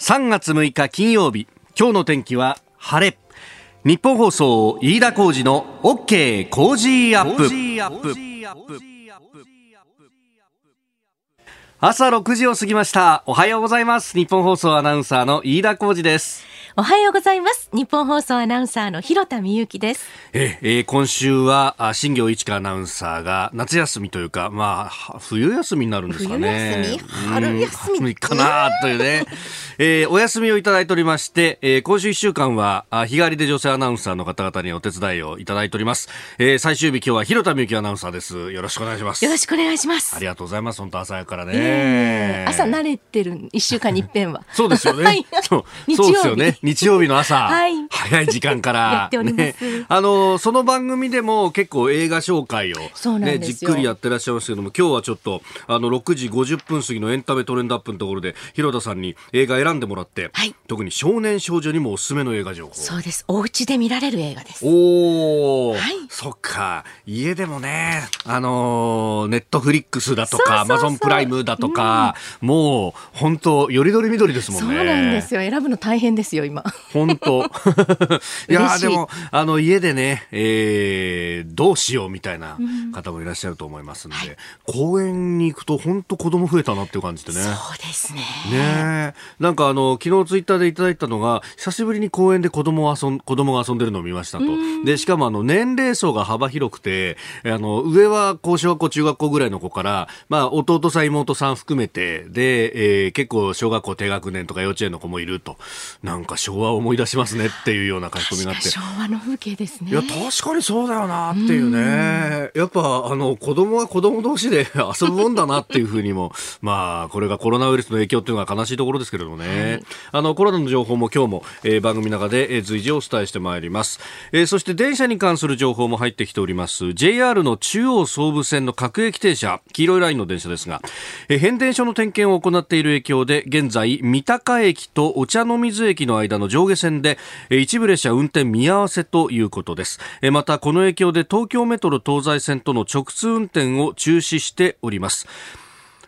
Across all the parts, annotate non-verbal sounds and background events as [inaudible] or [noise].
3月6日金曜日今日の天気は晴れ。日本放送飯田浩二の OK 工事アップ。朝6時を過ぎました。おはようございます。日本放送アナウンサーの飯田浩二です。おはようございます。日本放送アナウンサーの広田美幸です。ええ今週は新業一華アナウンサーが夏休みというか、まあ、冬休みになるんですかね。冬休み？春休みかなというね。えー、お休みをいただいておりまして、えー、今週1週間は日帰りで女性アナウンサーの方々にお手伝いをいただいております。えー、最終日今日は広田美幸アナウンサーです。よろしくお願いします。よろしくお願いします。ありがとうございます。本当朝早からね。えー、朝慣れてる1週間に一遍は。そうですよね。[laughs] はい、そうそうですよね。日曜日の朝。[laughs] はい、早い時間から、[laughs] ね、あのその番組でも結構映画紹介を、ね、じっくりやってらっしゃいますけども今日はちょっとあの6時50分過ぎのエンタメトレンドアップのところで広田さんに映画選んでもらって、はい、特に少年少女にもおすすめの映画情報そうです。お家で見られる映画です。おお、はい、そっか。家でもねあのネットフリックスだとかアマゾンプライムだとか、うん、もう本当よりどりみどりですもんね。そうなんですよ。選ぶの大変ですよ今。本当。[laughs] いやでもあの家でね、えー、どうしようみたいな方もいらっしゃると思いますんで、うんはい、公園に行くと本当子供増えたなっていう感じでね。そうですね。ね。なんかあの昨日ツイッターでいただいたのが久しぶりに公園で子供遊ん子供が遊んでるのを見ましたと。でしかもあの年齢層が幅広くてあの上は小学校中学校ぐらいの子から、まあ、弟さん妹さん含めてで、えー、結構小学校低学年とか幼稚園の子もいると。なんか昭和を思い出しますねっていうような書き込みがあって昭和の風景ですね。いや確かにそうだよなっていうね。やっぱあの子供は子供同士で遊ぶもんだなっていうふうにも [laughs] まあこれがコロナウイルスの影響っていうのが悲しいところですけれどもね、はい、あのコロナの情報も今日も、えー、番組の中で、えー、随時お伝えしてまいります、えー、そして電車に関する情報も入ってきております。JR の中央総武線の各駅停車。黄色いラインの電車ですが、えー、変電所の点検を行っている影響で現在三鷹駅とお茶の水駅の間の上下線で一部列車運転見合わせということです。またこの影響で東京メトロ東西線との直通運転を中止しております。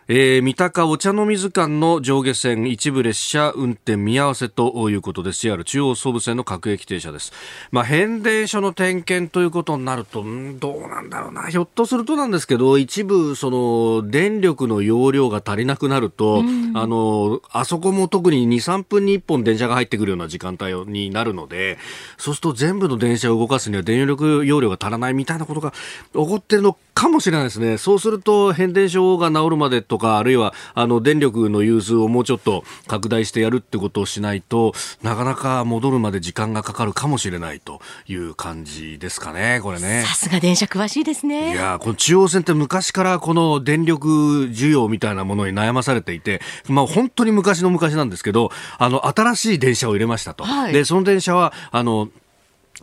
えー、三鷹お茶の水間の上下線一部列車運転見合わせということです。JR 中央総武線の各駅停車です、まあ、変電所の点検ということになるとんどうなんだろうな。ひょっとするとなんですけど一部その電力の容量が足りなくなると、うん、あのあそこも特に23分に1本電車が入ってくるような時間帯になるのでそうすると全部の電車を動かすには電力容量が足らないみたいなことが起こってるのかもしれないですねそうすると変電所が治るまでとか、あるいは、あの、電力の融通をもうちょっと拡大してやるってことをしないと、なかなか戻るまで時間がかかるかもしれないという感じですかね、これね。さすが電車詳しいですね。いや、この中央線って昔からこの電力需要みたいなものに悩まされていて、まあ本当に昔の昔なんですけど、あの、新しい電車を入れましたと。はい、で、その電車は、あの、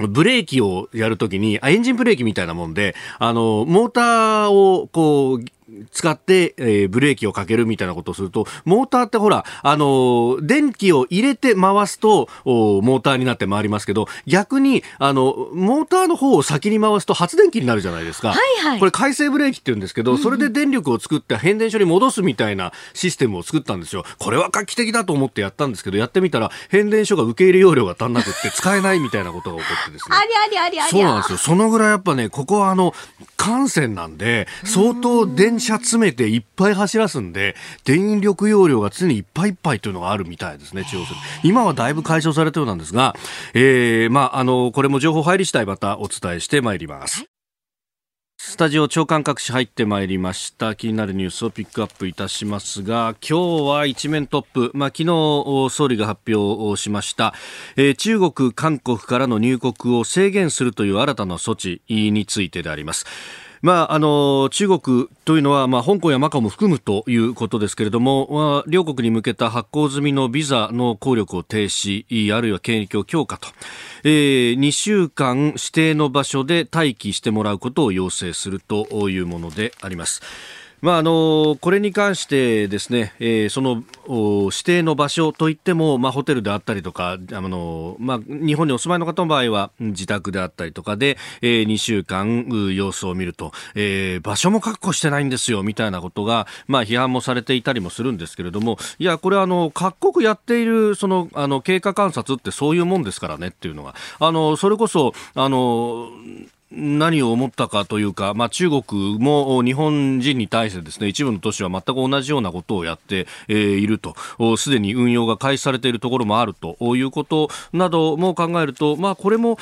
ブレーキをやるときに、エンジンブレーキみたいなもんで、あの、モーターをこう、使って、えー、ブレーキをかけるみたいなことをすると、モーターってほら、あのー、電気を入れて回すと、モーターになって回りますけど、逆に、あの、モーターの方を先に回すと発電機になるじゃないですか。はいはい。これ回生ブレーキって言うんですけど、それで電力を作って変電所に戻すみたいなシステムを作ったんですよ。これは画期的だと思ってやったんですけど、やってみたら、変電所が受け入れ容量が足んなくって使えないみたいなことが起こってですね。[laughs] ありありありあり。そうなんですよ。そのぐらいやっぱね、ここはあの、幹線なんで、相当電車詰めていっぱい走らすんで、電力容量が常にいっぱいいっぱいというのがあるみたいですね、中央線。今はだいぶ解消されたようなんですが、えー、まあ、あの、これも情報入り次第またお伝えしてまいります。スタジオ長官各紙入ってまいりました気になるニュースをピックアップいたしますが今日は一面トップ、まあ、昨日総理が発表しました、えー、中国、韓国からの入国を制限するという新たな措置についてであります。まあ、あの中国というのは、まあ、香港やマカオも含むということですけれども、まあ、両国に向けた発行済みのビザの効力を停止あるいは権益を強化と、えー、2週間指定の場所で待機してもらうことを要請するというものであります。まあ、あのこれに関してですね、えー、その指定の場所といっても、まあ、ホテルであったりとか、あのまあ、日本にお住まいの方の場合は自宅であったりとかで、えー、2週間様子を見ると、えー、場所も確保してないんですよみたいなことが、まあ、批判もされていたりもするんですけれども、いや、これはあの各国やっているそのあの経過観察ってそういうもんですからねっていうのが、あのそれこそあの何を思ったかというか、まあ、中国も日本人に対してですね一部の都市は全く同じようなことをやって、いると。すでに運用が開始されているところもあるということなども考えると、まあ、これも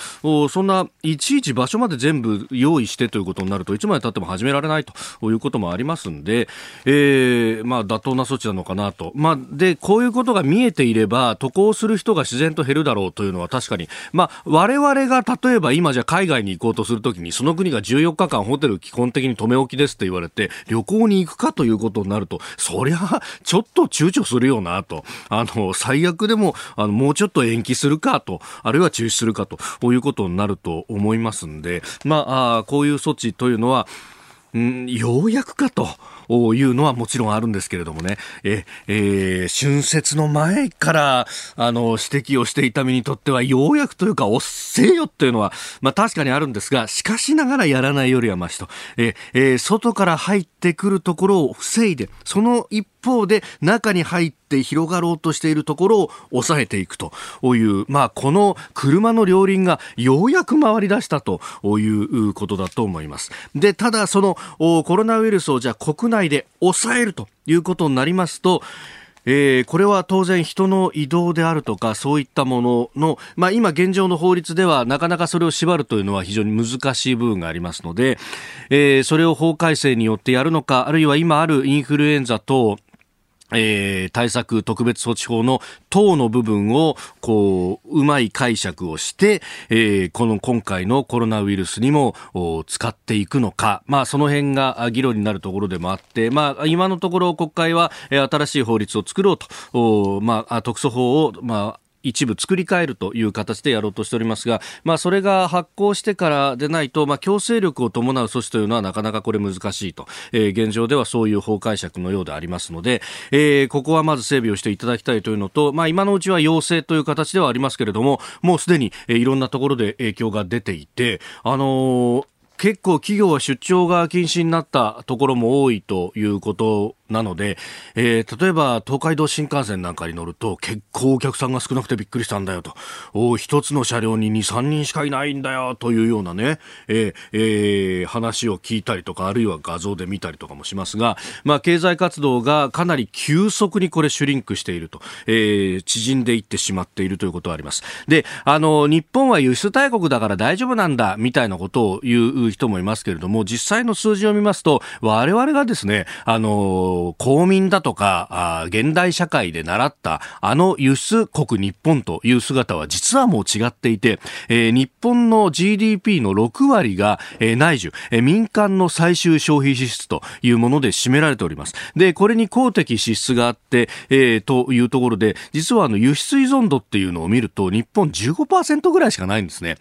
そんないちいち場所まで全部用意してということになるといつまでたっても始められないということもありますんで、えーまあ、妥当な措置なのかなと、まあ、でこういうことが見えていれば渡航する人が自然と減るだろうというのは確かに、まあ、我々が例えば今じゃ海外に行こうとするるときに、その国が14日間ホテル基本的に留め置きですと言われて、旅行に行くかということになると、そりゃ、ちょっと躊躇するよなと。あの、最悪でも、あの、もうちょっと延期するかと、あるいは中止するかと、いうことになると思いますんで、まあ、こういう措置というのは、んようやくかと。いうのはもちろんあるんですけれどもね、え、えー、春節の前から、あの、指摘をしていた身にとっては、ようやくというか、おっせえよっていうのは、まあ確かにあるんですが、しかしながらやらないよりはましと、ええー、外から入ってくるところを防いで、その一方で中に入って広がろうとしているところを抑えていくと。いう、まあ、この車の両輪がようやく回り出したということだと思います。で、ただそのコロナウイルスをじゃあ国内内で抑えるということになりますと、えー、これは当然人の移動であるとかそういったものの、まあ、今現状の法律ではなかなかそれを縛るというのは非常に難しい部分がありますので、えー、それを法改正によってやるのかあるいは今あるインフルエンザ等えー、対策特別措置法の等の部分を、こう、うまい解釈をして、えー、この今回のコロナウイルスにも使っていくのか、まあ、その辺が議論になるところでもあって、まあ、今のところ国会はえ、新しい法律を作ろうと、まあ、特措法を、まあ、一部作り変えるという形でやろうとしておりますが、まあ、それが発行してからでないと、まあ、強制力を伴う措置というのはなかなかこれ難しいと、えー、現状ではそういう法解釈のようでありますので、えー、ここはまず整備をしていただきたいというのと、まあ、今のうちは要請という形ではありますけれども、もうすでに、えー、いろんなところで影響が出ていて、あのー結構企業は出張が禁止になったところも多いということなので、えー、例えば東海道新幹線なんかに乗ると結構お客さんが少なくてびっくりしたんだよと、お一つの車両に2、3人しかいないんだよというようなね、えーえー、話を聞いたりとか、あるいは画像で見たりとかもしますが、まあ、経済活動がかなり急速にこれシュリンクしていると、えー、縮んでいってしまっているということはあります。で、あの、日本は輸出大国だから大丈夫なんだ、みたいなことを言う人もいますけれども、実際の数字を見ますと、我々がですね、あの、公民だとか現代社会で習ったあの輸出国日本という姿は実はもう違っていて、えー、日本の GDP の6割が、えー、内需、えー、民間の最終消費支出というもので占められております。で、これに公的支出があって、えー、というところで、実はあの輸出依存度っていうのを見ると日本15%ぐらいしかないんですね。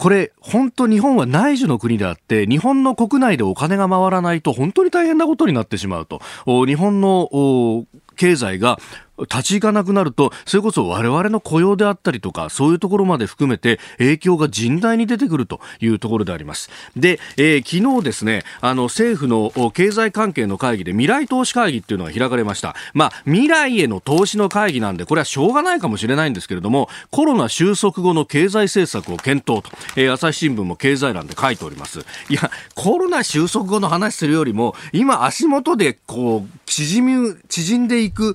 これ、本当日本は内需の国であって、日本の国内でお金が回らないと本当に大変なことになってしまうと。日本の経済が立ち行かなくなると、それこそ我々の雇用であったりとか、そういうところまで含めて影響が甚大に出てくるというところであります。で、えー、昨日ですね、あの政府の経済関係の会議で未来投資会議っていうのが開かれました。まあ、未来への投資の会議なんで、これはしょうがないかもしれないんですけれども、コロナ収束後の経済政策を検討と、えー、朝日新聞も経済欄で書いております。いや、コロナ収束後の話するよりも、今足元でこう、縮み、縮んでいく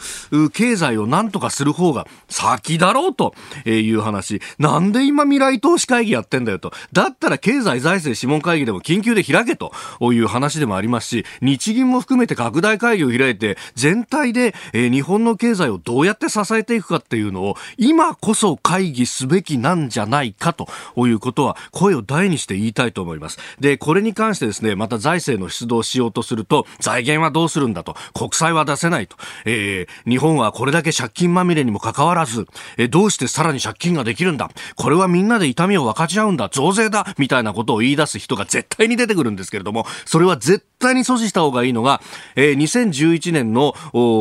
経経済を何とかする方が先だろうという話。なんで今未来投資会議やってんだよと。だったら経済財政諮問会議でも緊急で開けという話でもありますし、日銀も含めて拡大会議を開いて、全体で日本の経済をどうやって支えていくかっていうのを、今こそ会議すべきなんじゃないかということは、声を大にして言いたいと思います。で、これに関してですね、また財政の出動しようとすると、財源はどうするんだと、国債は出せないと、えー、日本はこれだけ借金まみれにもかかわらず、えどうしてさらに借金ができるんだ？これはみんなで痛みを分かち合うんだ増税だみたいなことを言い出す人が絶対に出てくるんですけれども、それは絶対に阻止した方がいいのが、えー、2011年の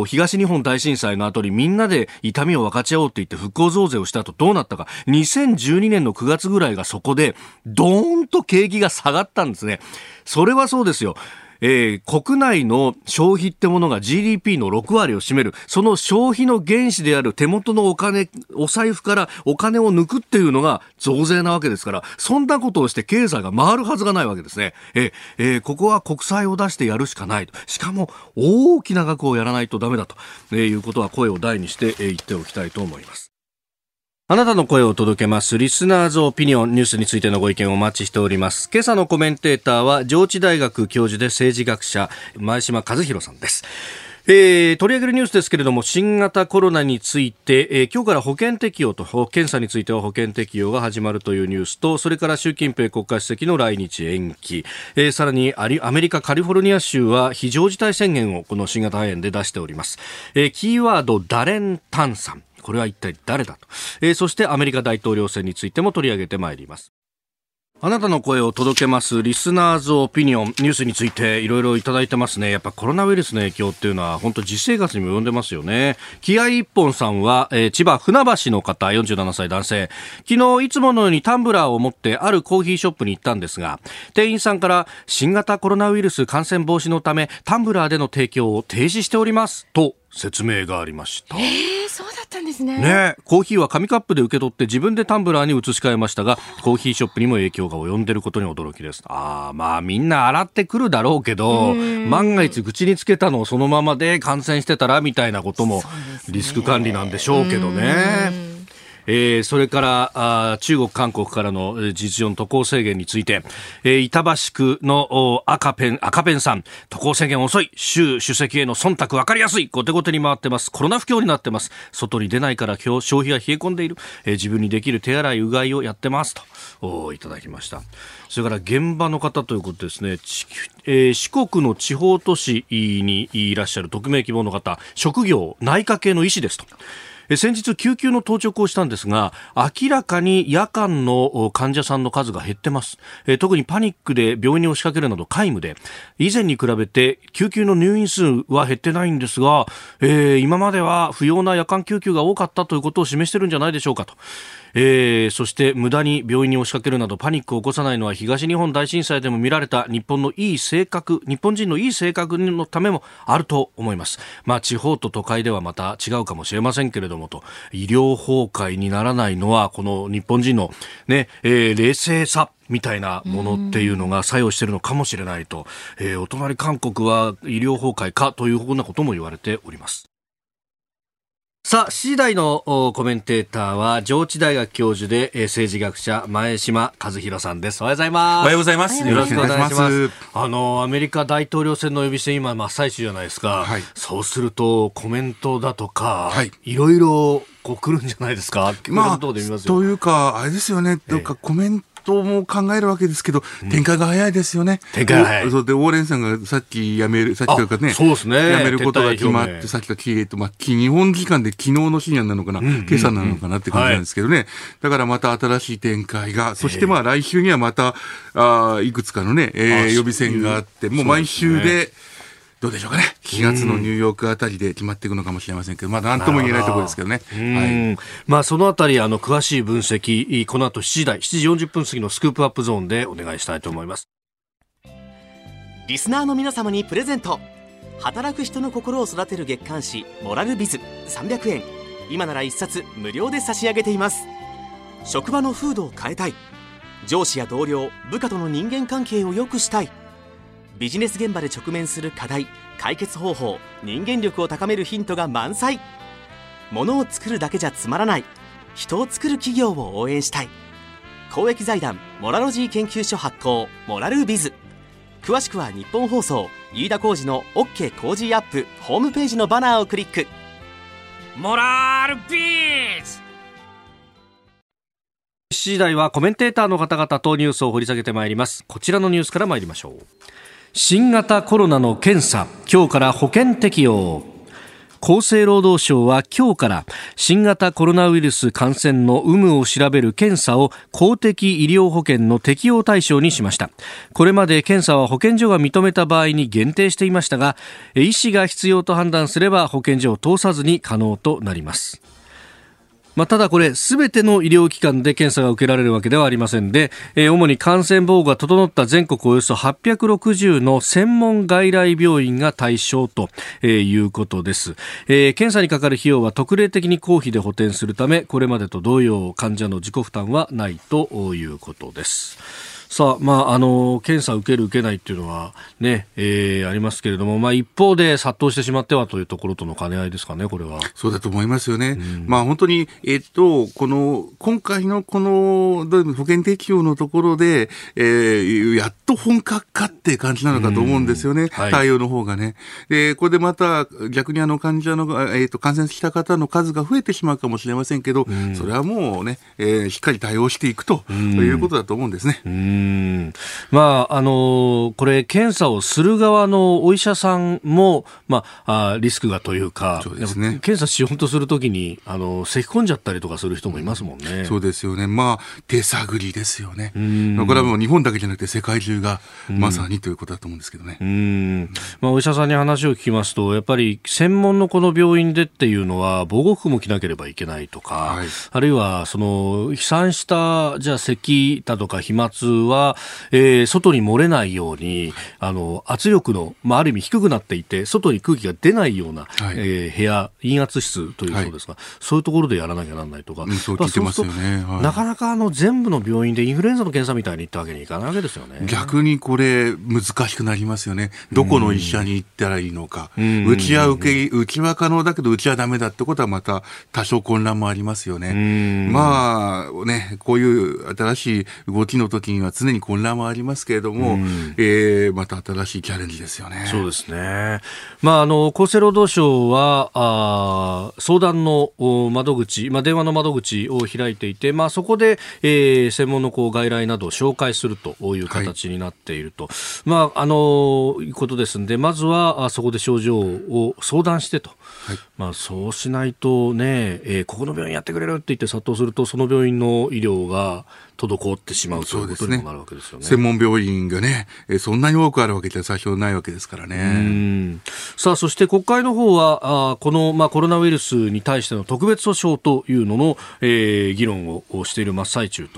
東日本大震災の後にみんなで痛みを分かち合おうって言って復興増税をした後どうなったか。2012年の9月ぐらいがそこで、ドーンと景気が下がったんですね。それはそうですよ。えー、国内の消費ってものが GDP の6割を占める、その消費の原資である手元のお金、お財布からお金を抜くっていうのが増税なわけですから、そんなことをして経済が回るはずがないわけですね。え、えー、ここは国債を出してやるしかないと。しかも大きな額をやらないとダメだと、えー、いうことは声を大にして、言っておきたいと思います。あなたの声を届けます。リスナーズオピニオンニュースについてのご意見をお待ちしております。今朝のコメンテーターは、上智大学教授で政治学者、前島和弘さんです。えー、取り上げるニュースですけれども新型コロナについて、えー、今日から保険適用と検査については保険適用が始まるというニュースとそれから習近平国家主席の来日延期、えー、さらにアメリカカリフォルニア州は非常事態宣言をこの新型肺炎で出しております、えー、キーワードダレン炭酸これは一体誰だと、えー、そしてアメリカ大統領選についても取り上げてまいりますあなたの声を届けますリスナーズオピニオンニュースについていろいろいただいてますね。やっぱコロナウイルスの影響っていうのは本当実生活にも及んでますよね。気合一本さんは、えー、千葉船橋の方47歳男性。昨日いつものようにタンブラーを持ってあるコーヒーショップに行ったんですが、店員さんから新型コロナウイルス感染防止のためタンブラーでの提供を停止しておりますと説明がありました。えー、そうだったんですね。ねコーヒーは紙カップで受け取って自分でタンブラーに移し替えましたが、[laughs] コーヒーショップにも影響が及んでいることに驚きです。ああ、まあみんな洗ってくるだろうけど、万が一口につけたのをそのままで感染してたらみたいなこともリスク管理なんでしょうけどね。えー、それからあ中国、韓国からの事実上の渡航制限について、えー、板橋区の赤ペン、赤ペンさん、渡航制限遅い、習主席への忖度分かりやすい、後手後手に回ってます、コロナ不況になってます、外に出ないから消費が冷え込んでいる、えー、自分にできる手洗い、うがいをやってます。と、おいただきました。それから現場の方ということですね、えー、四国の地方都市にいらっしゃる匿名希望の方、職業、内科系の医師です。と。先日救急の到着をしたんですが明らかに夜間の患者さんの数が減ってます、特にパニックで病院に押しかけるなど皆無で以前に比べて救急の入院数は減ってないんですが、えー、今までは不要な夜間救急が多かったということを示してるんじゃないでしょうかと。えー、そして無駄に病院に押しかけるなどパニックを起こさないのは東日本大震災でも見られた日本のいい性格日本人のいい性格のためもあると思います、まあ、地方と都会ではまた違うかもしれませんけれどもと。医療崩壊にならないのはこの日本人のね、えー、冷静さみたいなものっていうのが作用しているのかもしれないと、えー、お隣韓国は医療崩壊かというふうなことも言われております。さあ、7時台のコメンテーターは、上智大学教授で、えー、政治学者、前島和弘さんです。おはようございます。おはようございます。よろしくお願いします。あの、アメリカ大統領選の予備選、今、真っ最中じゃないですか。はい、そうすると、コメントだとか、はい、いろいろ、こう来るんじゃないですか。まあ、というか、あれですよね、どっかコメント、とも考えるわけですけど、展開が早いですよね。展開早い。そうで、ウォーレンさんがさっき辞める、さっきというかね、そうですね。辞めることが決まって、さっきかえっと、まあ、日本時間で昨日の深夜なのかな、今朝なのかなって感じなんですけどね。はい、だからまた新しい展開が、そしてまあ来週にはまた、あいくつかのね、えー、予備選があって、もう毎週で、どうでしょうかね。4月のニューヨークあたりで決まっていくのかもしれませんけど、まだ何とも言えないところですけどね。はい。まあ、そのあたり、あの、詳しい分析、この後7時台、7時40分過ぎのスクープアップゾーンでお願いしたいと思います。リスナーの皆様にプレゼント。働く人の心を育てる月刊誌、モラルビズ300円。今なら1冊無料で差し上げています。職場の風土を変えたい。上司や同僚、部下との人間関係を良くしたい。ビジネス現場で直面する課題解決方法人間力を高めるヒントが満載。ものを作るだけじゃつまらない。人を作る企業を応援したい。公益財団モラロジー研究所発行モラルビズ。詳しくは日本放送飯田浩司の OK 工事アップホームページのバナーをクリック。モラルビズ！7時台はコメンテーターの方々とニュースを掘り下げてまいります。こちらのニュースから参りましょう新型コロナの検査今日から保険適用。厚生労働省は今日から新型コロナウイルス感染の有無を調べる検査を公的医療保険の適用対象にしました。これまで検査は保健所が認めた場合に限定していましたが医師が必要と判断すれば保健所を通さずに可能となります。まあ、ただこれ、すべての医療機関で検査が受けられるわけではありませんで、えー、主に感染防護が整った全国およそ860の専門外来病院が対象と、えー、いうことです、えー。検査にかかる費用は特例的に公費で補填するため、これまでと同様、患者の自己負担はないということです。さあ、まあ、あの、検査受ける受けないっていうのはね、えー、ありますけれども、まあ、一方で殺到してしまってはというところとの兼ね合いですかね、これは。そうだと思いますよね。うん、まあ、本当に、えっと、この、今回のこの、保険適用のところで、えー、やっと本格化って感じなのかと思うんですよね、うんはい、対応の方がね。で、これでまた、逆にあの、患者の、えっと、感染した方の数が増えてしまうかもしれませんけど、うん、それはもうね、えー、しっかり対応していくと、いうことだと思うんですね。うんうんまああのこれ検査をする側のお医者さんもまあリスクがというかそうですね検査しようとするときにあの咳き込んじゃったりとかする人もいますもんね。そうですよね。まあ手探りですよね。これはもう日本だけじゃなくて世界中がまさにということだと思うんですけどね。うんまあお医者さんに話を聞きますとやっぱり専門のこの病院でっていうのは防護服も着なければいけないとか、はい、あるいはその飛散したじゃあ咳だとか飛沫はえー、外に漏れないようにあの圧力の、まあ、ある意味低くなっていて外に空気が出ないような、はい、えー、部屋陰圧室というそうですが、はい、そういうところでやらなきゃならないとか、うん、そう聞いてますよね、はい、なかなかあの全部の病院でインフルエンザの検査みたいに行ったわけにいかないわけですよね。逆にこれ難しくなりますよね。どこの医者に行ったらいいのか、うちは受けうちは可能だけどうちはだめだってことはまた多少混乱もありますよね。まあねこういう新しい動きの時には常に混乱もありますけれども、うん、えー、また新しいチャレンジですよね。そうですね。まあ、あの、厚生労働省は、あ相談の窓口、まあ、電話の窓口を開いていて、まあ、そこで、えー、専門のこう外来などを紹介するという形になっていると。はい、まあ、あの、いうことですんで、まずは、あそこで症状を相談してと。はい、まあ、そうしないとね、えー、ここの病院やってくれるって言って殺到すると、その病院の医療が滞ってしまうということにもなるわけですよね。専門病院がね、えー、そんなに多くあるわけじゃ最初ないわけですからね。さあ、そして国会の方は、あこの、まあ、コロナウイルスに対しての特別訴訟というのの、えー、議論をしている真っ最中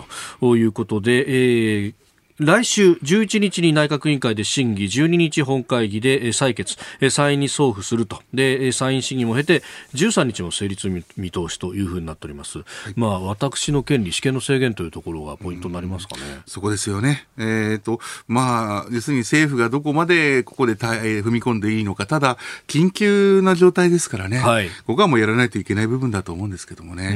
ということで、えー来週11日に内閣委員会で審議、12日本会議で採決、参院に送付すると。で、参院審議も経て、13日の成立見通しというふうになっております。はい、まあ、私の権利、試験の制限というところがポイントになりますかね。そこですよね。えっ、ー、と、まあ、要するに政府がどこまでここで踏み込んでいいのか、ただ、緊急な状態ですからね。はい。ここはもうやらないといけない部分だと思うんですけどもね。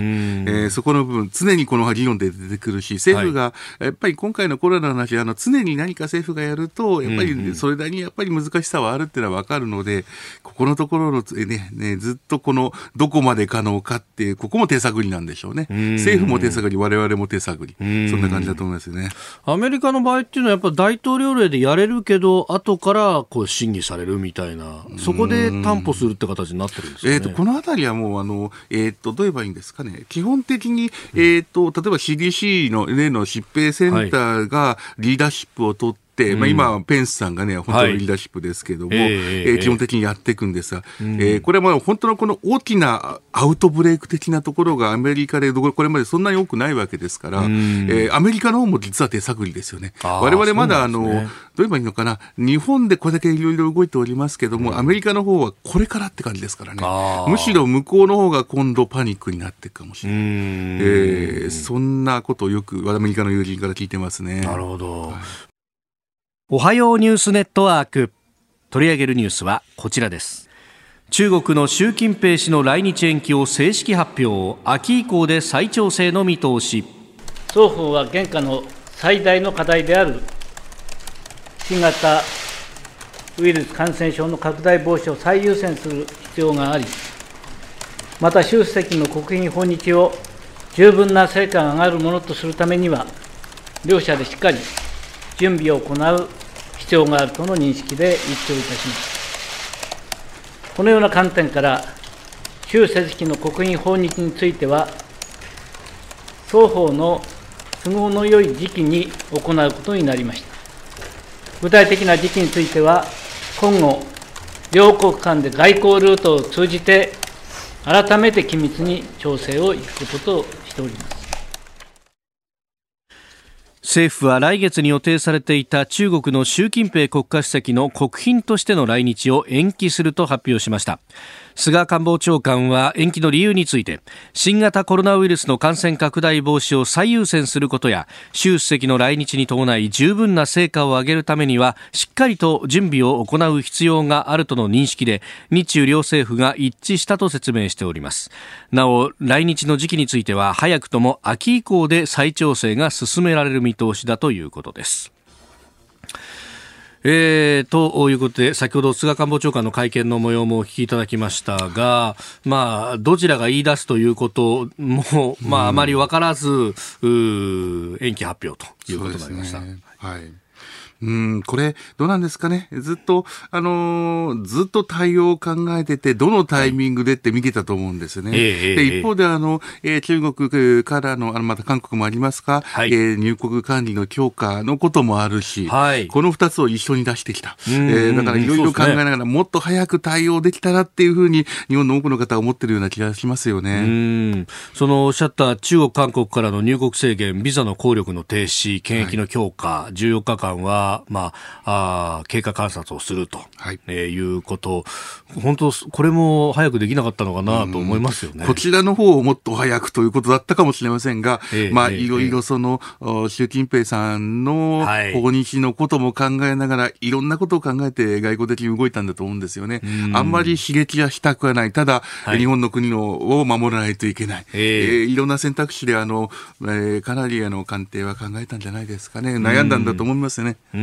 えー、そこの部分、常にこの議論で出てくるし、政府が、やっぱり今回のコロナの話、あの、常に何か政府がやると、やっぱりそれなりにやっぱり難しさはあるっていうのは分かるので、ここのところのね、ね、ずっとこの、どこまで可能かって、ここも手探りなんでしょうね。政府も手探り、我々も手探り。そんな感じだと思いますよね。アメリカの場合っていうのは、やっぱ大統領令でやれるけど、後からこう審議されるみたいな、そこで担保するって形になってるんですよね。えっ、ー、と、このあたりはもう、あの、えっ、ー、と、どう言えばいいんですかね。基本的に、えっ、ー、と、例えば CDC の例の疾病センターがリーダーシップを取って、、まあ、今、ペンスさんがね、本当のリーダーシップですけれども、はい、えー、基本的にやっていくんですが、うん、えー、これは本当のこの大きなアウトブレイク的なところがアメリカでこれまでそんなに多くないわけですから、うん、えー、アメリカの方も実は手探りですよね。我々まだ、あの、どう言えばいいのかな、日本でこれだけいろいろ動いておりますけども、うん、アメリカの方はこれからって感じですからね。むしろ向こうの方が今度パニックになっていくかもしれない。えー、そんなことをよくアメリカの友人から聞いてますね。なるほど。はいおはようニュースネットワーク。取り上げるニュースはこちらです。中国の習近平氏の来日延期を正式発表秋以降で再調整の見通し。双方は現下の最大の課題である。新型ウイルス感染症の拡大防止を最優先する必要がありまた習主席の国賓訪日を十分な成果が上がるものとするためには両者でしっかり準備を行う必要があるとの認識で一致をいたします。このような観点から、習主席の国賓訪日については、双方の都合の良い時期に行うことになりました。具体的な時期については、今後、両国間で外交ルートを通じて、改めて緊密に調整をいくこととしております。政府は来月に予定されていた中国の習近平国家主席の国賓としての来日を延期すると発表しました。菅官房長官は延期の理由について新型コロナウイルスの感染拡大防止を最優先することや習主席の来日に伴い十分な成果を上げるためにはしっかりと準備を行う必要があるとの認識で日中両政府が一致したと説明しております。なお来日の時期については早くとも秋以降で再調整が進められる見通しだということです。えー、ということで、先ほど菅官房長官の会見の模様もお聞きいただきましたが、まあ、どちらが言い出すということも、まあ、あまり分からず、延期発表ということになりました。ね、はいうん、これ、どうなんですかね？ずっと、あのー、ずっと対応を考えてて、どのタイミングでって見てたと思うんですね。はい、で、一方で、あの、えー、中国からの、あの、また韓国もありますか、はい、えー、入国管理の強化のこともあるし、はい、この二つを一緒に出してきた。えー、だからいろいろ考えながら、ね、もっと早く対応できたらっていうふうに、日本の多くの方は思ってるような気がしますよね。うん。そのおっしゃった中国、韓国からの入国制限、ビザの効力の停止、検疫の強化、はい、14日間は、まあ、あ経過観察をすると、はいえー、いうこと、本当、これも早くできなかったのかなと思いますよね。こちらの方をもっと早くということだったかもしれませんが、えー、まあ、いろいろその、えー、習近平さんの訪日のことも考えながら、いろんなことを考えて外交的に動いたんだと思うんですよね。あんまり刺激はしたくはない。ただ、はい、日本の国のを守らないといけない。えー、えー、いろんな選択肢で、あの、えー、かなりあの、官邸は考えたんじゃないですかね。悩んだんだと思いますね。うん、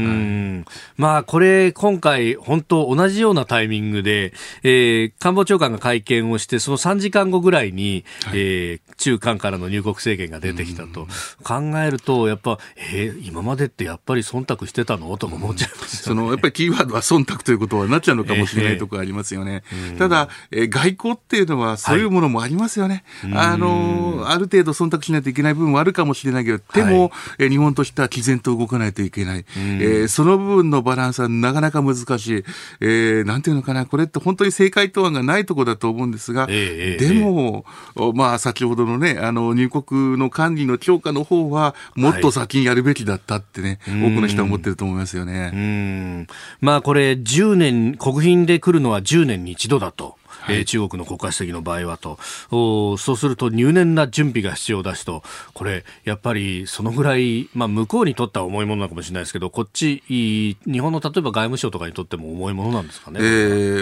まあ、これ、今回、本当同じようなタイミングで、えー、官房長官が会見をして、その3時間後ぐらいに、はい、えー、中間からの入国制限が出てきたと。考えると、やっぱ、えー、今までってやっぱり忖度してたの？と思っちゃいます、ね、その、やっぱりキーワードは忖度ということはなっちゃうのかもしれないところありますよね。えー、ただ、えー、外交っていうのはそういうものもありますよね。はい、あの、ある程度忖度しないといけない部分もあるかもしれないけど、でも、はい、えー、日本としては毅然と動かないといけない。えー、その部分のバランスはなかなか難しい。えー、なんていうのかな、これって本当に正解答案がないところだと思うんですが、えー、でも、えー、まあ、先ほどのね、あの、入国の管理の強化の方は、もっと先にやるべきだったってね、はい、多くの人は思ってると思いますよね。うん。まあ、これ、10年、国賓で来るのは10年に一度だと。はい、えー、中国の国家主席の場合はとお、そうすると入念な準備が必要だしと、これ、やっぱりそのぐらい、まあ、向こうにとっては重いものなのかもしれないですけど、こっち、日本の例えば外務省とかにとっても重いものなんですかね。え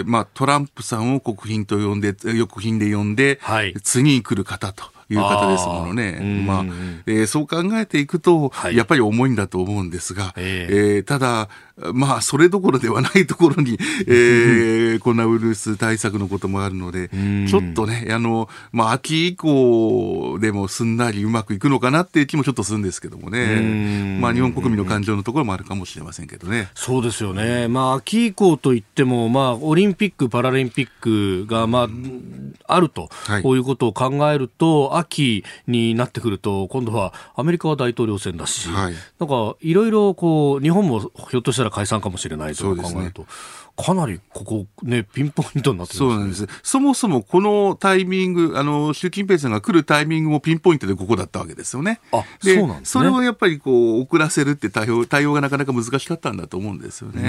ー、まあ、トランプさんを国賓と呼んで、国賓で呼んで、はい、次に来る方と。いう方ですものね。まあ、えー、そう考えていくと、はい、やっぱり重いんだと思うんですが、えー、えー、ただ、まあ、それどころではないところに、えー、コロナウイルス対策のこともあるので、ちょっとね、あの、まあ、秋以降でもすんなりうまくいくのかなっていう気もちょっとするんですけどもね。まあ、日本国民の感情のところもあるかもしれませんけどね。そうですよね。まあ、秋以降といっても、まあ、オリンピック・パラリンピックが、まあ、あると、はい、こういうことを考えると、秋になってくると、今度はアメリカは大統領選だし、はい、なんか、いろいろこう、日本もひょっとしたらら解散かもしれないと考えると、ね、かなりここね、ピンポイントになって、ね、そうなんです。そもそもこのタイミング、あの、習近平さんが来るタイミングもピンポイントでここだったわけですよね。あ、そうなんですね。それをやっぱりこう、遅らせるって対応、対応がなかなか難しかったんだと思うんですよね。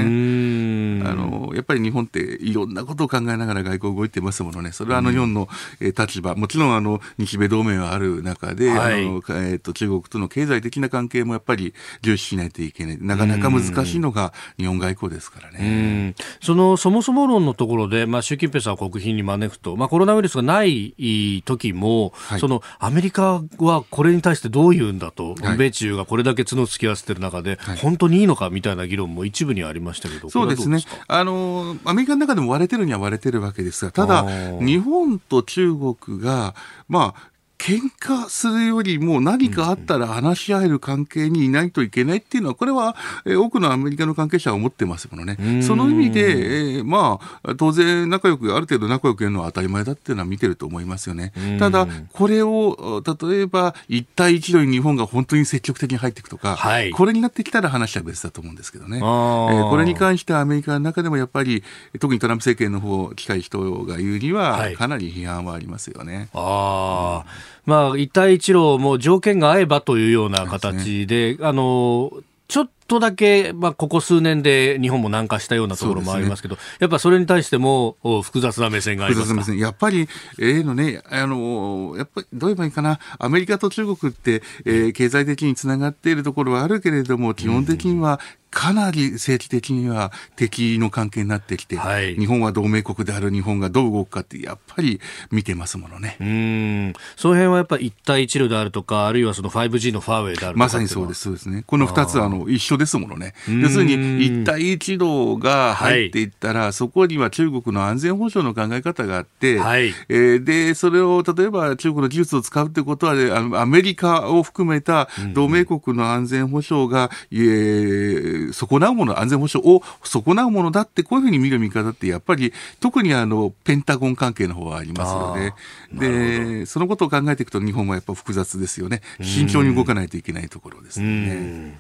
あの、やっぱり日本っていろんなことを考えながら外交動いてますものね。それはあの日本の立場、もちろんあの、日米同盟がある中で、はい、あの、えっ、ー、と、中国との経済的な関係もやっぱり重視しないといけない。なかなか難しいのが日本外交ですからね。その、そもそも論のところで、まあ、習近平さんを国賓に招くと、まあ、コロナウイルスがない時も、はい、そのアメリカはこれに対してどう言うんだと、はい、米中がこれだけ角突き合わせてる中で、はい、本当にいいのかみたいな議論も一部にありましたけど、そうですね。あの、アメリカの中でも割れてるには割れてるわけですが、ただ、日本と中国が、まあ、喧嘩するよりも何かあったら話し合える関係にいないといけないっていうのは、これは、えー、多くのアメリカの関係者は思ってますものね。その意味で、えー、まあ、当然仲良く、ある程度仲良くやるのは当たり前だっていうのは見てると思いますよね。ただ、これを、例えば、一帯一路に日本が本当に積極的に入っていくとか、はい、これになってきたら話は別だと思うんですけどね。えー、これに関してはアメリカの中でもやっぱり、特にトランプ政権の方、近い人が言うには、かなり批判はありますよね。はい、あまあ、一帯一路も条件が合えばというような形で、でね、あの、ちょっとだけ、まあ、ここ数年で日本も南下したようなところもありますけど、ね、やっぱそれに対しても複雑な目線がありますか？やっぱり、ええー、のね、あの、やっぱりどう言えばいいかな、アメリカと中国って、えー、経済的につながっているところはあるけれども、基本的にはかなり政治的には敵の関係になってきて、はい、日本は同盟国である日本がどう動くかってやっぱり見てますものね。うん。その辺はやっぱり一帯一路であるとか、あるいはその 5G のファーウェイであるとかまさにそうです、そうですね。この2つはあの一緒ですものね。要するに一帯一路が入っていったら、はい、そこには中国の安全保障の考え方があって、はい、えー、で、それを例えば中国の技術を使うってことは、アメリカを含めた同盟国の安全保障が、えー損なうもの、安全保障を損なうものだって、こういうふうに見る見方って、やっぱり特にあのペンタゴン関係の方はありますので、でそのことを考えていくと、日本はやっぱ複雑ですよね、慎重に動かないといけないところですね。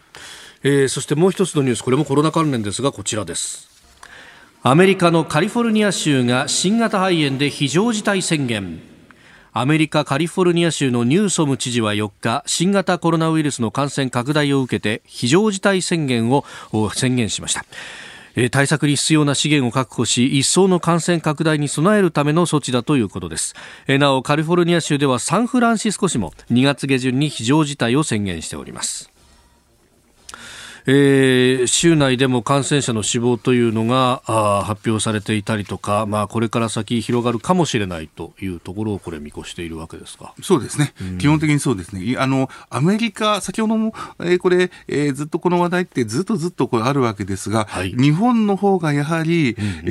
えー、そしてもう一つのニュース、これもコロナ関連ですが、こちらです。アメリカのカリフォルニア州が新型肺炎で非常事態宣言。アメリカカリフォルニア州のニューソム知事は4日新型コロナウイルスの感染拡大を受けて非常事態宣言を宣言しました対策に必要な資源を確保し一層の感染拡大に備えるための措置だということですなおカリフォルニア州ではサンフランシスコ市も2月下旬に非常事態を宣言しておりますえー、州内でも感染者の死亡というのがあ発表されていたりとか、まあ、これから先広がるかもしれないというところをこれ見越しているわけですか？そうですね、うん、基本的にそうですね、あのアメリカ、先ほども、えー、これ、えー、ずっとこの話題ってずっとずっとこれあるわけですが、はい、日本の方がやはり、うんうん、え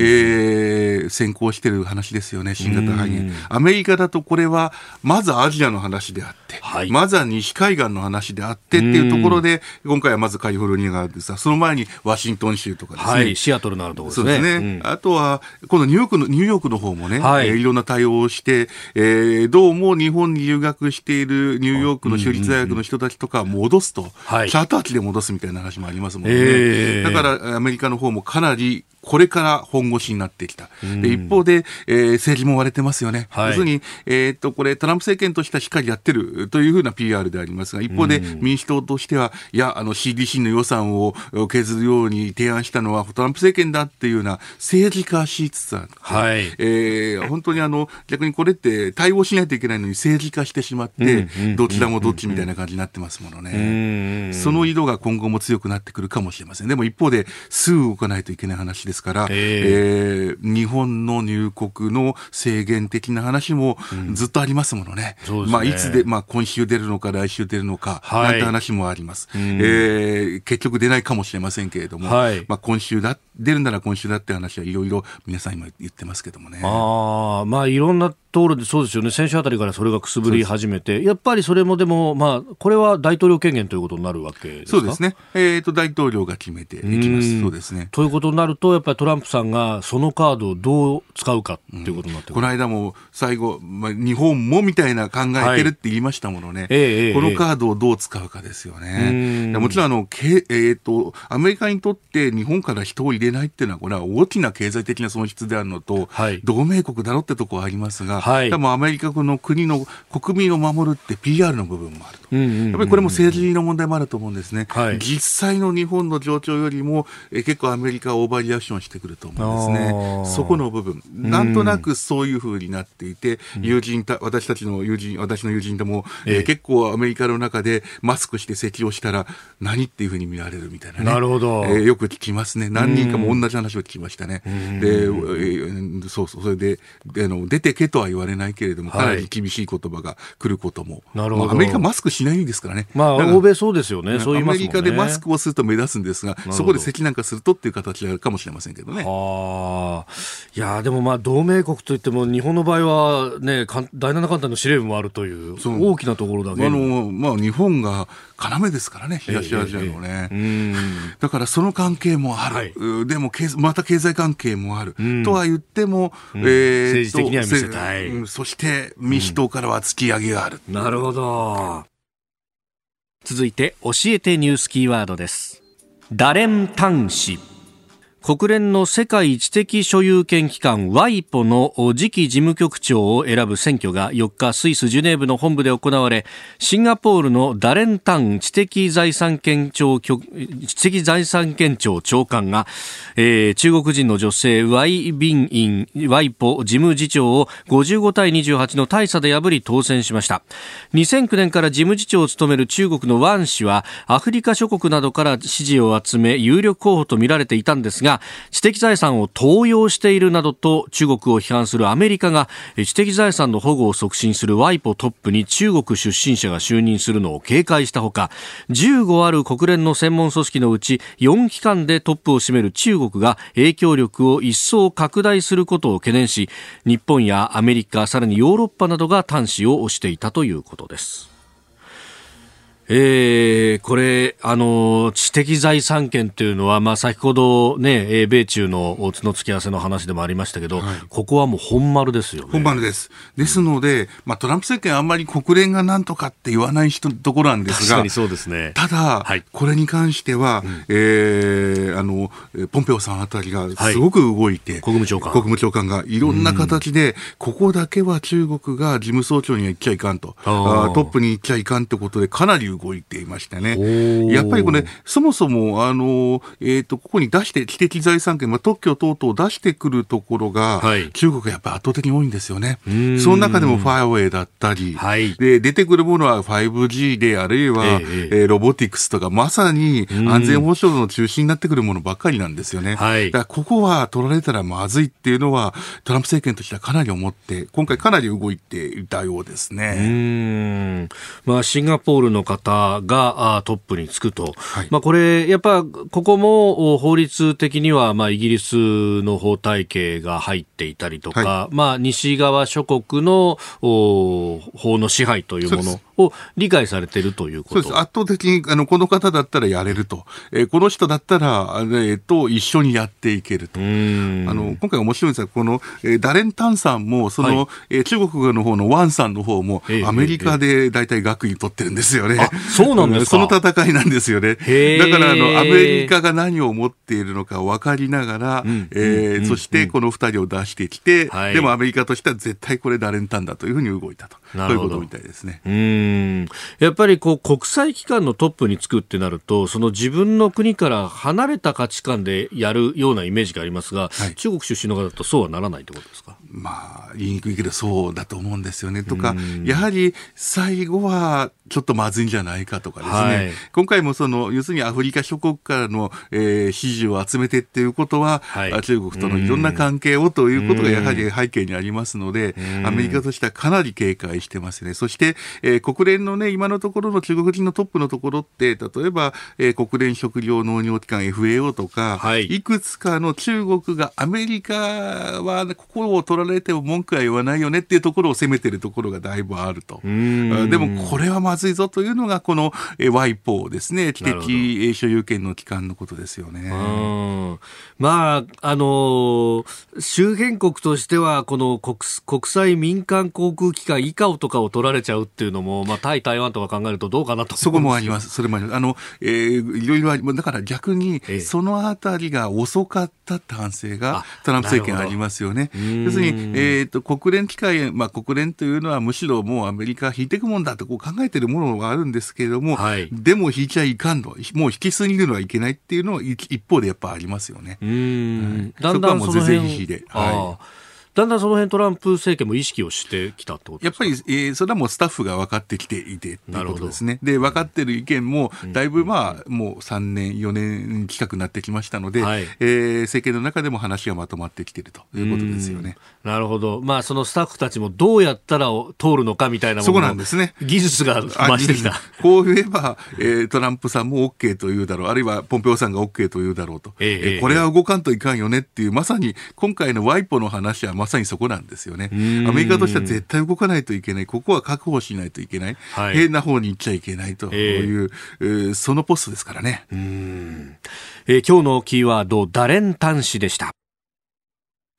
ー、先行している話ですよね、新型肺炎、アメリカだとこれはまずアジアの話であって、はい、まずは西海岸の話であってっていうところで、今回はまずカリフォルニアがあるんですが、その前にワシントン州とかですね。はい、シアトルのあるところですね。そうですね。うん、あとは、このニューヨークの、ニューヨークの方もね、はい、えー、いろんな対応をして、えー、どうも日本に留学しているニューヨークの州立大学の人たちとか戻すと、はい、チャーター機で戻すみたいな話もありますもんね。えー、だからアメリカの方もかなりこれから本腰になってきた。で一方で、えー、政治も割れてますよね。はい、要するに、えー、っと、これ、トランプ政権としてはしっかりやってるというふうな PR でありますが、一方で民主党としては、いや、あの CDC の予算を削るように提案したのはトランプ政権だっていうような政治化しつつある。はい。えー、本当にあの、逆にこれって対応しないといけないのに政治化してしまって、どちらもどっちみたいな感じになってますものね。その色が今後も強くなってくるかもしれません。でも一方で、すぐ動かないといけない話ですですから、えー、えー、日本の入国の制限的な話もずっとありますものね。うん、ねまあ、いつで、まあ、今週出るのか来週出るのか、はい、なんて話もあります。うん、えー、結局出ないかもしれませんけれども、はい、まあ、今週だ、出るなら今週だって話はいろいろ皆さん今言ってますけどもね。ああ、まあ、いろんなところでそうですよね、先週あたりからそれがくすぶり始めて、やっぱりそれもでも、まあ、これは大統領権限ということになるわけですそうですね、えーと、大統領が決めていきます、そうですね。ということになると、やっぱりトランプさんがそのカードをどう使うかということになって、うん、この間も最後、まあ、日本もみたいな考えてるって言いましたものね、はい。えー、このカードをどう使うかですよね。もちろんあの、けえーと、アメリカにとって日本から人を入れないっていうのは、これは大きな経済的な損失であるのと、はい、同盟国だろってところはありますが、はい、でもアメリカの国の国民を守るって PR の部分もあると、やっぱりこれも政治の問題もあると思うんですね、はい、実際の日本の状況よりもえ結構アメリカはオーバーリアクションしてくると思うんですね、そこの部分、なんとなくそういうふうになっていて、友人た私たちの友人、私の友人でも、えー、結構アメリカの中でマスクして咳をしたら、何っていうふうに見られるみたいな、ね、なるほど、えー、よく聞きますね、何人かかも同じ話を聞きましたね。で、えーそうそう、それで、であの出てけとは言われないけれども、かなり厳しい言葉が来ることも。なるほどまあアメリカマスクしないんですからね。まあ、欧米そうですよね。そう言いアますね。メリカでマスクをすると目立つんですが、どそこで咳なんかするとっていう形であるかもしれませんけどね。はあ、いやでもまあ同盟国といっても日本の場合はね第七艦隊の司令部もあるという大きなところだけあにの、まあ、日本が要ですからね、東アジアのね。うんだからその関係もある、はいでもまた経済関係もある、んとは言っても、んえー政治的には見せたいそして民主党からは突き上げがある、なるほど続いて教えてニュースキーワードですダレン・タン氏国連の世界知的所有権機関 WIPO の次期事務局長を選ぶ選挙が4日スイス・ジュネーブの本部で行われシンガポールのダレン・タン知的財産権庁局知的財産権庁長官が、えー中国人の女性ワイ・ビンイン WIPO 事務次長を55対28の大差で破り当選しました。2009年から事務次長を務める中国のワン氏はアフリカ諸国などから支持を集め有力候補とみられていたんですが知的財産を盗用しているなどと中国を批判するアメリカが知的財産の保護を促進するワイポトップに中国出身者が就任するのを警戒したほか15ある国連の専門組織のうち4機関でトップを占める中国が影響力を一層拡大することを懸念し日本やアメリカさらにヨーロッパなどが端子を推していたということです。えー、これ、あの、知的財産権というのは、まあ、先ほどね、えー米中の角突き合わせの話でもありましたけど、ここはもう本丸ですよね。本番です。ですので、まあ、トランプ政権あんまり国連がなんとかって言わない人ところなんですが確かに、そうですね。ただ、はい。これに関しては、えーあの、えーポンペオさんあたりがはい。すごく動いて、国務長官。国務長官がいろんな形で、ここだけは中国が事務総長には行っちゃいかんと、あトップに行っちゃいかんってことでかなり動いていましたね。ーやっぱりこれ、そもそも、あの、えっ、と、ここに出して、知的財産権、まあ、特許等々出してくるところが、はい中国がやっぱり圧倒的に多いんですよねん。その中でもファイアウェイだったり、はいで、出てくるものは 5G で、あるいは、えええーロボティクスとか、まさに安全保障の中心になってくるものばっかりなんですよね。はいだからここは取られたらまずいっていうのは、トランプ政権としてはかなり思って、今回かなり動いていたようですうね。まあ、シンガポールの方があトップにつくと、はい。まあ、これ、やっぱここもお法律的には、まあ、イギリスの法体系が入っていたりとか、はまあ、西側諸国のお法の支配というものを理解されているということそうです。圧倒的に、あの、この方だったらやれると。えーこの人だったら、えーと、一緒にやっていけると。あの、今回面白いんですが、この、えーダレン・タンさんも、その、はいえー中国の方のワンさんの方もええ、アメリカで大体学位取ってるんですよね。あそうなんですか [laughs] その戦いなんですよね。だから、あの、アメリカが何を持っているのか分かりながら、んえーうんそしてこの二人を出してきて、はいでもアメリカとしては絶対これダレン・タンだというふうに動いたと。そういうことみたいですね。うーん。やっぱりこう国際機関のトップにつくってなるとその自分の国から離れた価値観でやるようなイメージがありますが、はい。中国出身の方だとそうはならないってことですか？まあ、言いにくいけどそうだと思うんですよね。とか、やはり最後はちょっとまずいんじゃないかとかですね。はい。今回もその、要するにアフリカ諸国からの、えー支持を集めてっていうことは、はい。あ中国とのいろんな関係をということがやはり背景にありますので、アメリカとしてはかなり警戒してますね。そして、えー国連のね、今のところの中国人のトップのところって、例えば、えー国連食糧農業機関 FAO とか、はいいくつかの中国がアメリカはここを取られても文句は言わないよねっていうところを責めてるところがだいぶあると。でもこれはまずいぞというのがこのえワイポですね。知的所有権の機関のことですよね。うんまあ、あのー周辺国としては、この国国際民間航空機関以下とかを取られちゃうっていうのも、まあ、対台湾とか考えるとどうかなと。そこもあります。それもあります。あの、えーいろいろありだから逆にええ、そのあたりが遅かったって反省あがトランプ政権ありますよね。ん要するに、えっ、と、国連機関、まあ、国連というのはむしろもうアメリカ引いていくもんだとこう考えてるものがあるんですけれども、はいでも引いちゃいかんの。もう引きすぎるのはいけないっていうのは一一方でやっぱありますよね。うーんはいだんだんそのそこはもう是々辺非々ではいだんだんその辺トランプ政権も意識をしてきたってことやっぱり、えー、それはもうスタッフが分かってきていてっていうことですね。で、分かってる意見も、だいぶまあ、もう3年、4年近くなってきましたので、はい、えー、政権の中でも話がまとまってきているということですよね。なるほど。まあ、そのスタッフたちもどうやったら通るのかみたいなものそこなんですね。技術が増してきた。[laughs] こう言えば、えー、トランプさんも OK と言うだろう、あるいはポンペオさんが OK と言うだろうと。えー、これは動かんといかんよねっていう、まさに今回のワイポの話はまさにそこなんですよね。アメリカとしては絶対動かないといけない。ここは確保しないといけない。はい、変な方に行っちゃいけないという、えー、そのポストですからね。えー、今日のキーワード、ダレン端子でした。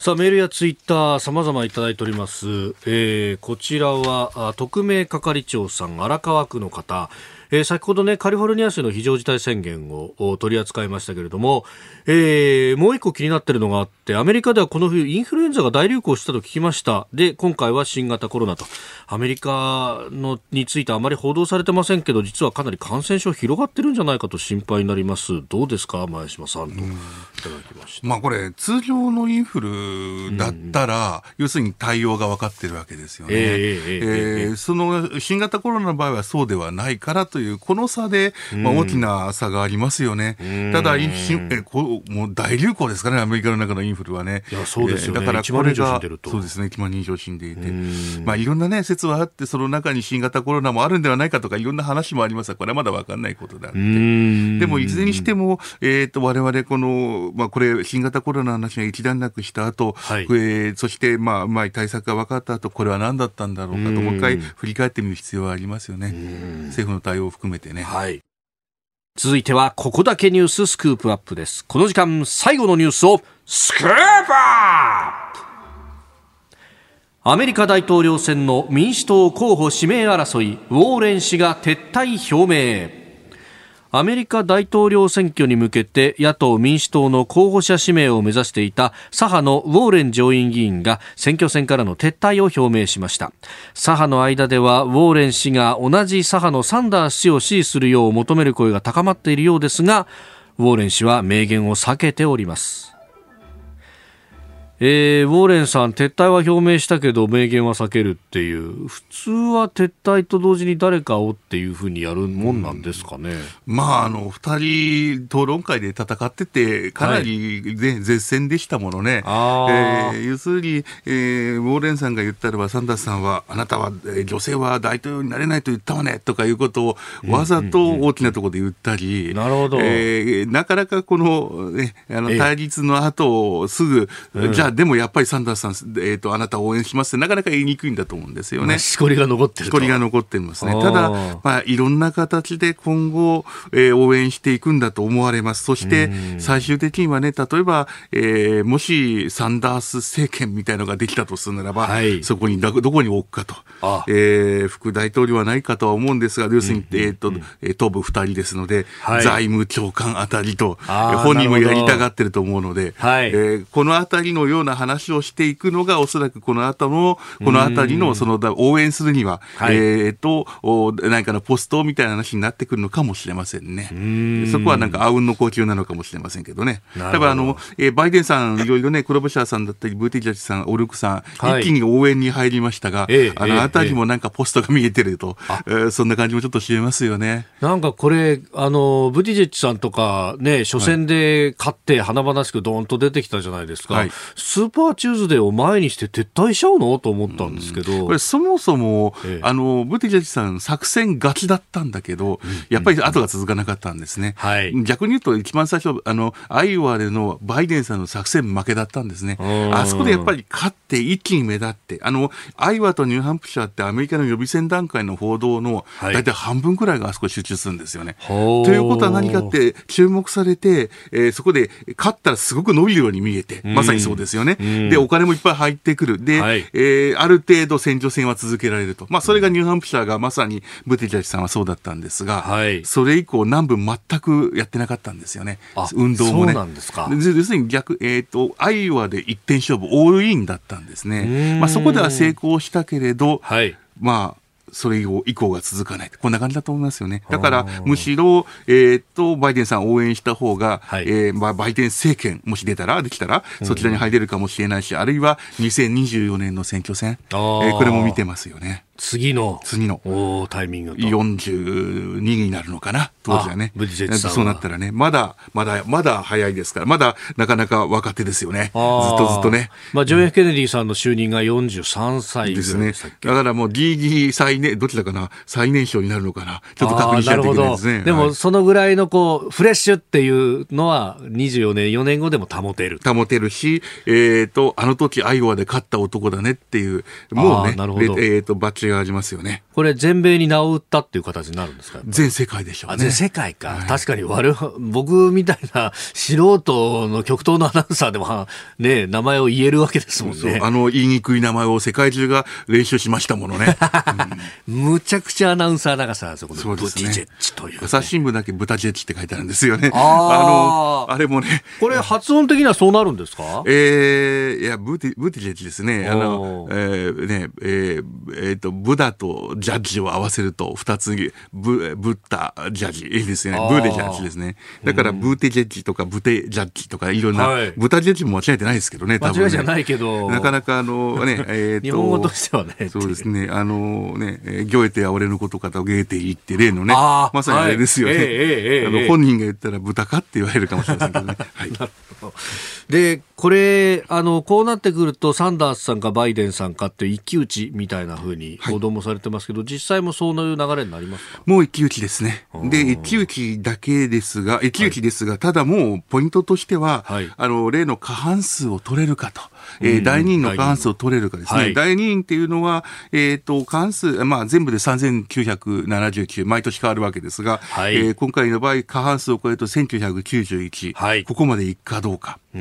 さあ、メールやツイッター様々いただいております。えー、こちらは、特命係長さん、荒川区の方、えー、先ほどね、カリフォルニア州の非常事態宣言を取り扱いましたけれども、えー、もう一個気になっているのがあって、アメリカではこの冬インフルエンザが大流行したと聞きました。で、今回は新型コロナと。アメリカのについてあまり報道されてませんけど、実はかなり感染症広がってるんじゃないかと心配になります。どうですか、前島さんと。いただきました。まあこれ、通常のインフルだったら、うん、要するに対応が分かってるわけですよね。えー、えー、その新型コロナの場合はそうではないからという、この差で、まあ、大きな差がありますよね。ただ、えこもう大流行ですかね、アメリカの中のインフルはね。いや、そうですよね。だからこれが、そうですね、1万人以上死んでいて。まあ、いろんなね、説はあって、その中に新型コロナもあるんではないかとか、いろんな話もありますが、これはまだ分かんないことであって。でも、いずれにしても、えっ、ー、と、我々この、まあ、これ、新型コロナの話が一段落した後、はい、えー、そして、まあ、まあ、対策が分かった後、これは何だったんだろうかと、もう一回振り返ってみる必要はありますよね。政府の対応を含めてね。はい。続いては、ここだけニューススクープアップです。この時間、最後のニュースを、スクープアップアメリカ大統領選の民主党候補指名争い、ウォーレン氏が撤退表明。アメリカ大統領選挙に向けて野党民主党の候補者指名を目指していた左派のウォーレン上院議員が選挙戦からの撤退を表明しました。左派の間ではウォーレン氏が同じ左派のサンダース氏を支持するよう求める声が高まっているようですがウォーレン氏は明言を避けております。えー、ウォーレンさん、撤退は表明したけど、明言は避けるっていう、普通は撤退と同時に誰かをっていうふうにやるもんなんですかね。うん、まあ、あの、二人、討論会で戦ってて、かなり、ね、はい、絶戦でしたものね。あえー、要するに、えー、ウォーレンさんが言ったらば、サンダースさんは、あなたは、えー、女性は大統領になれないと言ったわね、とかいうことを、わざと大きなところで言ったり、なるほど。えー、なかなかこの、ね、あの、対立の後、すぐ、じゃあ、でもやっぱりサンダースさん、えーと、あなたを応援しますってなかなか言いにくいんだと思うんですよね。まあ、しこりが残ってるしこりが残ってますね。ただ、まあ、いろんな形で今後、えー、応援していくんだと思われます。そして、最終的にはね、例えば、えー、もしサンダース政権みたいのができたとするならば、はい、そこにどこに置くかと。えー、副大統領はないかとは思うんですが、要するに、えーと、東部2人ですので、はい、財務長官あたりと、本人もやりたがってると思うので、はい、えー、このあたりのような話をしていくのが、おそらくこの後の、このあたりの、その、応援するには、はい、えっ、と、何かのポストみたいな話になってくるのかもしれませんね。そこはなんか、あうんの呼吸なのかもしれませんけどね。多分あの、えー、バイデンさん、いろいろね、クロブシャーさんだったり、ブーティジャッジさん、オルクさん、はい、一気に応援に入りましたが、えー、あのあたりもなんかポストが見えてると、えー、そんな感じもちょっとしえますよね。なんかこれ、あの、ブティジェッジさんとかね、初戦で勝って華々しくドーンと出てきたじゃないですか。はい、スーパーチューズデーを前にして撤退しちゃうの？と思ったんですけど、これそもそも、ええ、あのブティジェッジさん作戦勝ちだったんだけど、やっぱり後が続かなかったんですね、はい、逆に言うと一番最初あのアイオワでのバイデンさんの作戦負けだったんですね。あそこでやっぱり勝って一気に目立ってあのアイオワとニューハンプシャーってアメリカの予備選段階の報道の大体半分くらいがあそこ集中するんですよね。ということは何かって注目されて、えー、そこで勝ったらすごく伸びるように見えてまさにそうですよね。でお金もいっぱい入ってくる。で、はい、えー、ある程度選挙戦は続けられると。まあ、それがニューハンプシャーがまさにブティジャジさんはそうだったんですが、はい、それ以降南部全くやってなかったんですよね。運動もね。そうなんですか。要するに逆、えっ、ー、と、アイオワで一点勝負、オールインだったんですね。まあ、そこでは成功したけれど、はい、まあ、それ以降以降が続かない。こんな感じだと思いますよね。だから、むしろ、えーっと、バイデンさんを応援した方が、はいえーまあ、バイデン政権、もし出たら、できたら、そちらに入れるかもしれないし、あるいは2024年の選挙戦、えーこれも見てますよね。次の次のおータイミングと。42になるのかな、当時はね。そうなったらね、まだ、まだ、まだ早いですから、まだなかなか若手ですよね。ずっとずっとね。まあ、ジョン・ F・ ケネディさんの就任が43歳ですねだからもうギリギリ最年、どちらかな、最年少になるのかな？ちょっと確認しないといけないですね。でも、はいそのぐらいのこう、フレッシュっていうのは、24年、4年後でも保てる。保てるし、えっ、と、あの時アイオワで勝った男だねっていう、もうねあーなるほど、レえっ、と、バッジがありますよね。これ、全米に名を売ったっていう形になるんですか？全世界でしょうあ、ね。全世界か。確かに我々、僕みたいな素人の極東のアナウンサーでも、はね、名前を言えるわけですもんそうね。あの言いにくい名前を世界中が練習しましたものね。[laughs] むちゃくちゃアナウンサー長さ、そこで、ブティジェッジという、朝日新聞だけ豚ジェッジって書いてあるんですよね。あの、あれもね、これ、発音的にはそうなるんですか？えー、いや、ブティ、ブティジェッジですね。あのお、えー、ね、えー、えーと、ブダとジャッジを合わせると、二つに、ブ、ブッダ、ジャッジ、いいですよねブーデジャッジですね。だから、ブーテジェッジとか、ブテジャッジとか、いろんな、はい豚ジェッジも間違えてないですけどね、多分、ね。間違いじゃないけどなかなか、あの、ね、[laughs] えーと、日本語としてはね。そうですね。あのね、えーギョエテは俺のことかとゲーテイって例のね、まさにあれですよね。はいええええええあの本人が言ったら豚かって言われるかもしれませんけどね。[laughs] はい。で、これ、あの、こうなってくると、サンダースさんかバイデンさんかって一騎打ちみたいな風に報道もされてますけど、実際もそういう流れになりますか？もう一騎打ちですね。で、一騎打ちだけですが、一騎打ちですが、ただもうポイントとしては、はいあの、例の過半数を取れるかと。えー第2位の過半数を取れるかですね。はい。第2位っていうのは、えっ、と、過半数、まあ全部で3979、毎年変わるわけですが、はい。えー今回の場合、過半数を超えると1991、はい。ここまでいくかどうか。ん。え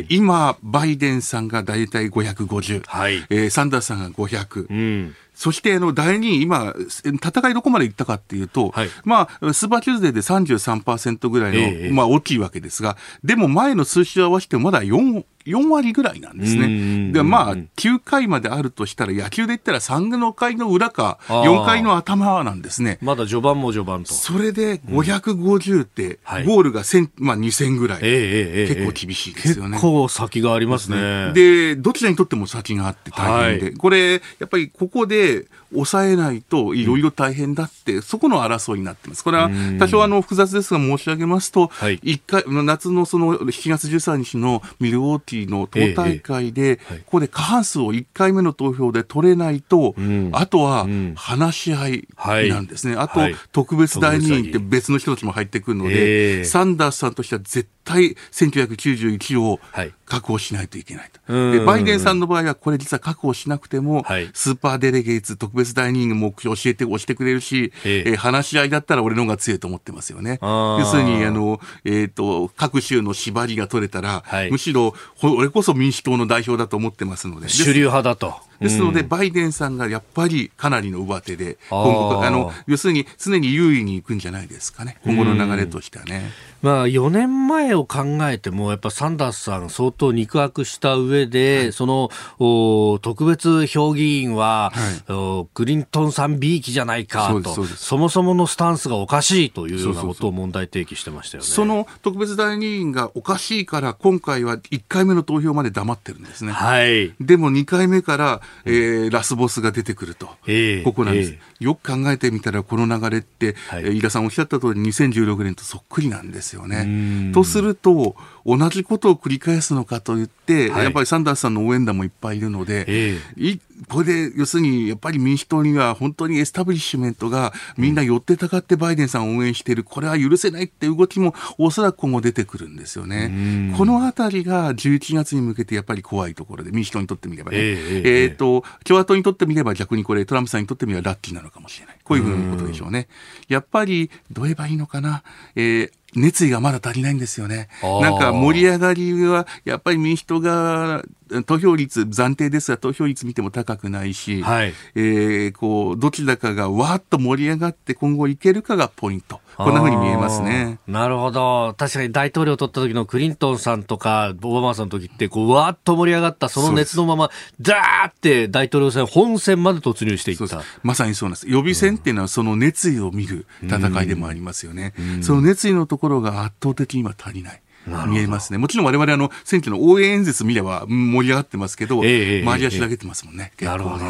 ー今、バイデンさんが大体550、はい。えーサンダースさんが500、うん。そして、あの、第2位、今、戦いどこまで行ったかっていうと、はい。まあ、スーパーチューズデーで33%ぐらいの、ええまあ、大きいわけですが、でも前の数字を合わせてもまだ4、4割ぐらいなんですうんね。で、まあ、9回まであるとしたら、野球で言ったら3の回の裏か、あー4回の頭なんですね。まだ序盤も序盤と。それで550って、はいゴールが1000、まあ2000ぐらい。結構厳しいですよね。結構先がありますね。で、どちらにとっても先があって大変で、はこれ、やっぱりここで抑えないといろいろ大変だって、そこの争いになってます。これは多少あの複雑ですが申し上げますと、はい。一回、夏のその7月13日のミルウォーティーの党大会で、はい。ここで過半数を1回目の投票で取れないと、ん。あとはん。話し合いなんですね。あとはい、特別代理人って特別の人たちも入ってくるのえで、え。サンダースさんとしては絶対1991をはい確保しないといけないと。うんでバイデンさんの場合は、これ実は確保しなくても、はいスーパーデレゲーツ、特別代理人も教えて、押してくれるし、え話し合いだったら俺の方が強いと思ってますよね。要するに、あの、えっ、と、各州の縛りが取れたら、はいむしろ、ほ俺こそ民主党の代表だと思ってますので。主流派だと。ですので、うんバイデンさんがやっぱりかなりの上手で、今後、あの、要するに常に優位に行くんじゃないですかね。今後の流れとしてはね。まあ、4年前を考えても、やっぱサンダースさん相当肉薄した上で、そのお特別評議員は、はいおクリントンさん B 期じゃないかとそもそものスタンスがおかしいというようなことを問題提起してましたよね。その特別代理人がおかしいから、今回は1回目の投票まで黙ってるんですね。はい。でも2回目から、えーラスボスが出てくると。ええここなんです、えよく考えてみたら、この流れって、はい。えー飯田さんおっしゃった通り、2016年とそっくりなんですようねん。とすると、同じことを繰り返すのかといって、はい。やっぱりサンダースさんの応援団もいっぱいいるので、えいこれで、要するに、やっぱり民主党には本当にエスタブリッシュメントがみんな寄ってたかってバイデンさんを応援している、これは許せないって動きもおそらく今後出てくるんですよね。このあたりが11月に向けてやっぱり怖いところで、民主党にとってみればね。ええええ。えーと、共和党にとってみれば逆にこれトランプさんにとってみればラッキーなのかもしれない。こういうふうなことでしょうね。やっぱり、どう言えばいいのかな。えー熱意がまだ足りないんですよね。なんか盛り上がりは、やっぱり民主党が、投票率、暫定ですが、投票率見ても高くないし、はいえーこう、どちらかがわーっと盛り上がって今後いけるかがポイント。こんな風に見えますね。なるほど。確かに大統領を取った時のクリントンさんとか、オバマさんの時って、こう、わーっと盛り上がった、その熱のまま、ザーって大統領選本選まで突入していった。まさにそうなんです。予備選っていうのはその熱意を見る戦いでもありますよね。その熱意のところが圧倒的に今足りない。見えますね。もちろん我々あの選挙の応援演説見ればうん盛り上がってますけど、ええええ周りは調べてますもんね。なるほど。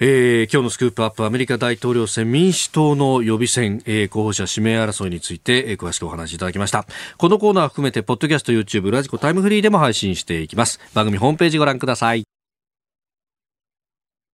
えー今日のスクープアップアメリカ大統領選民主党の予備選、えー候補者指名争いについて、えー詳しくお話しいただきましたこのコーナー含めてポッドキャスト YouTube ラジコタイムフリーでも配信していきます番組ホームページご覧ください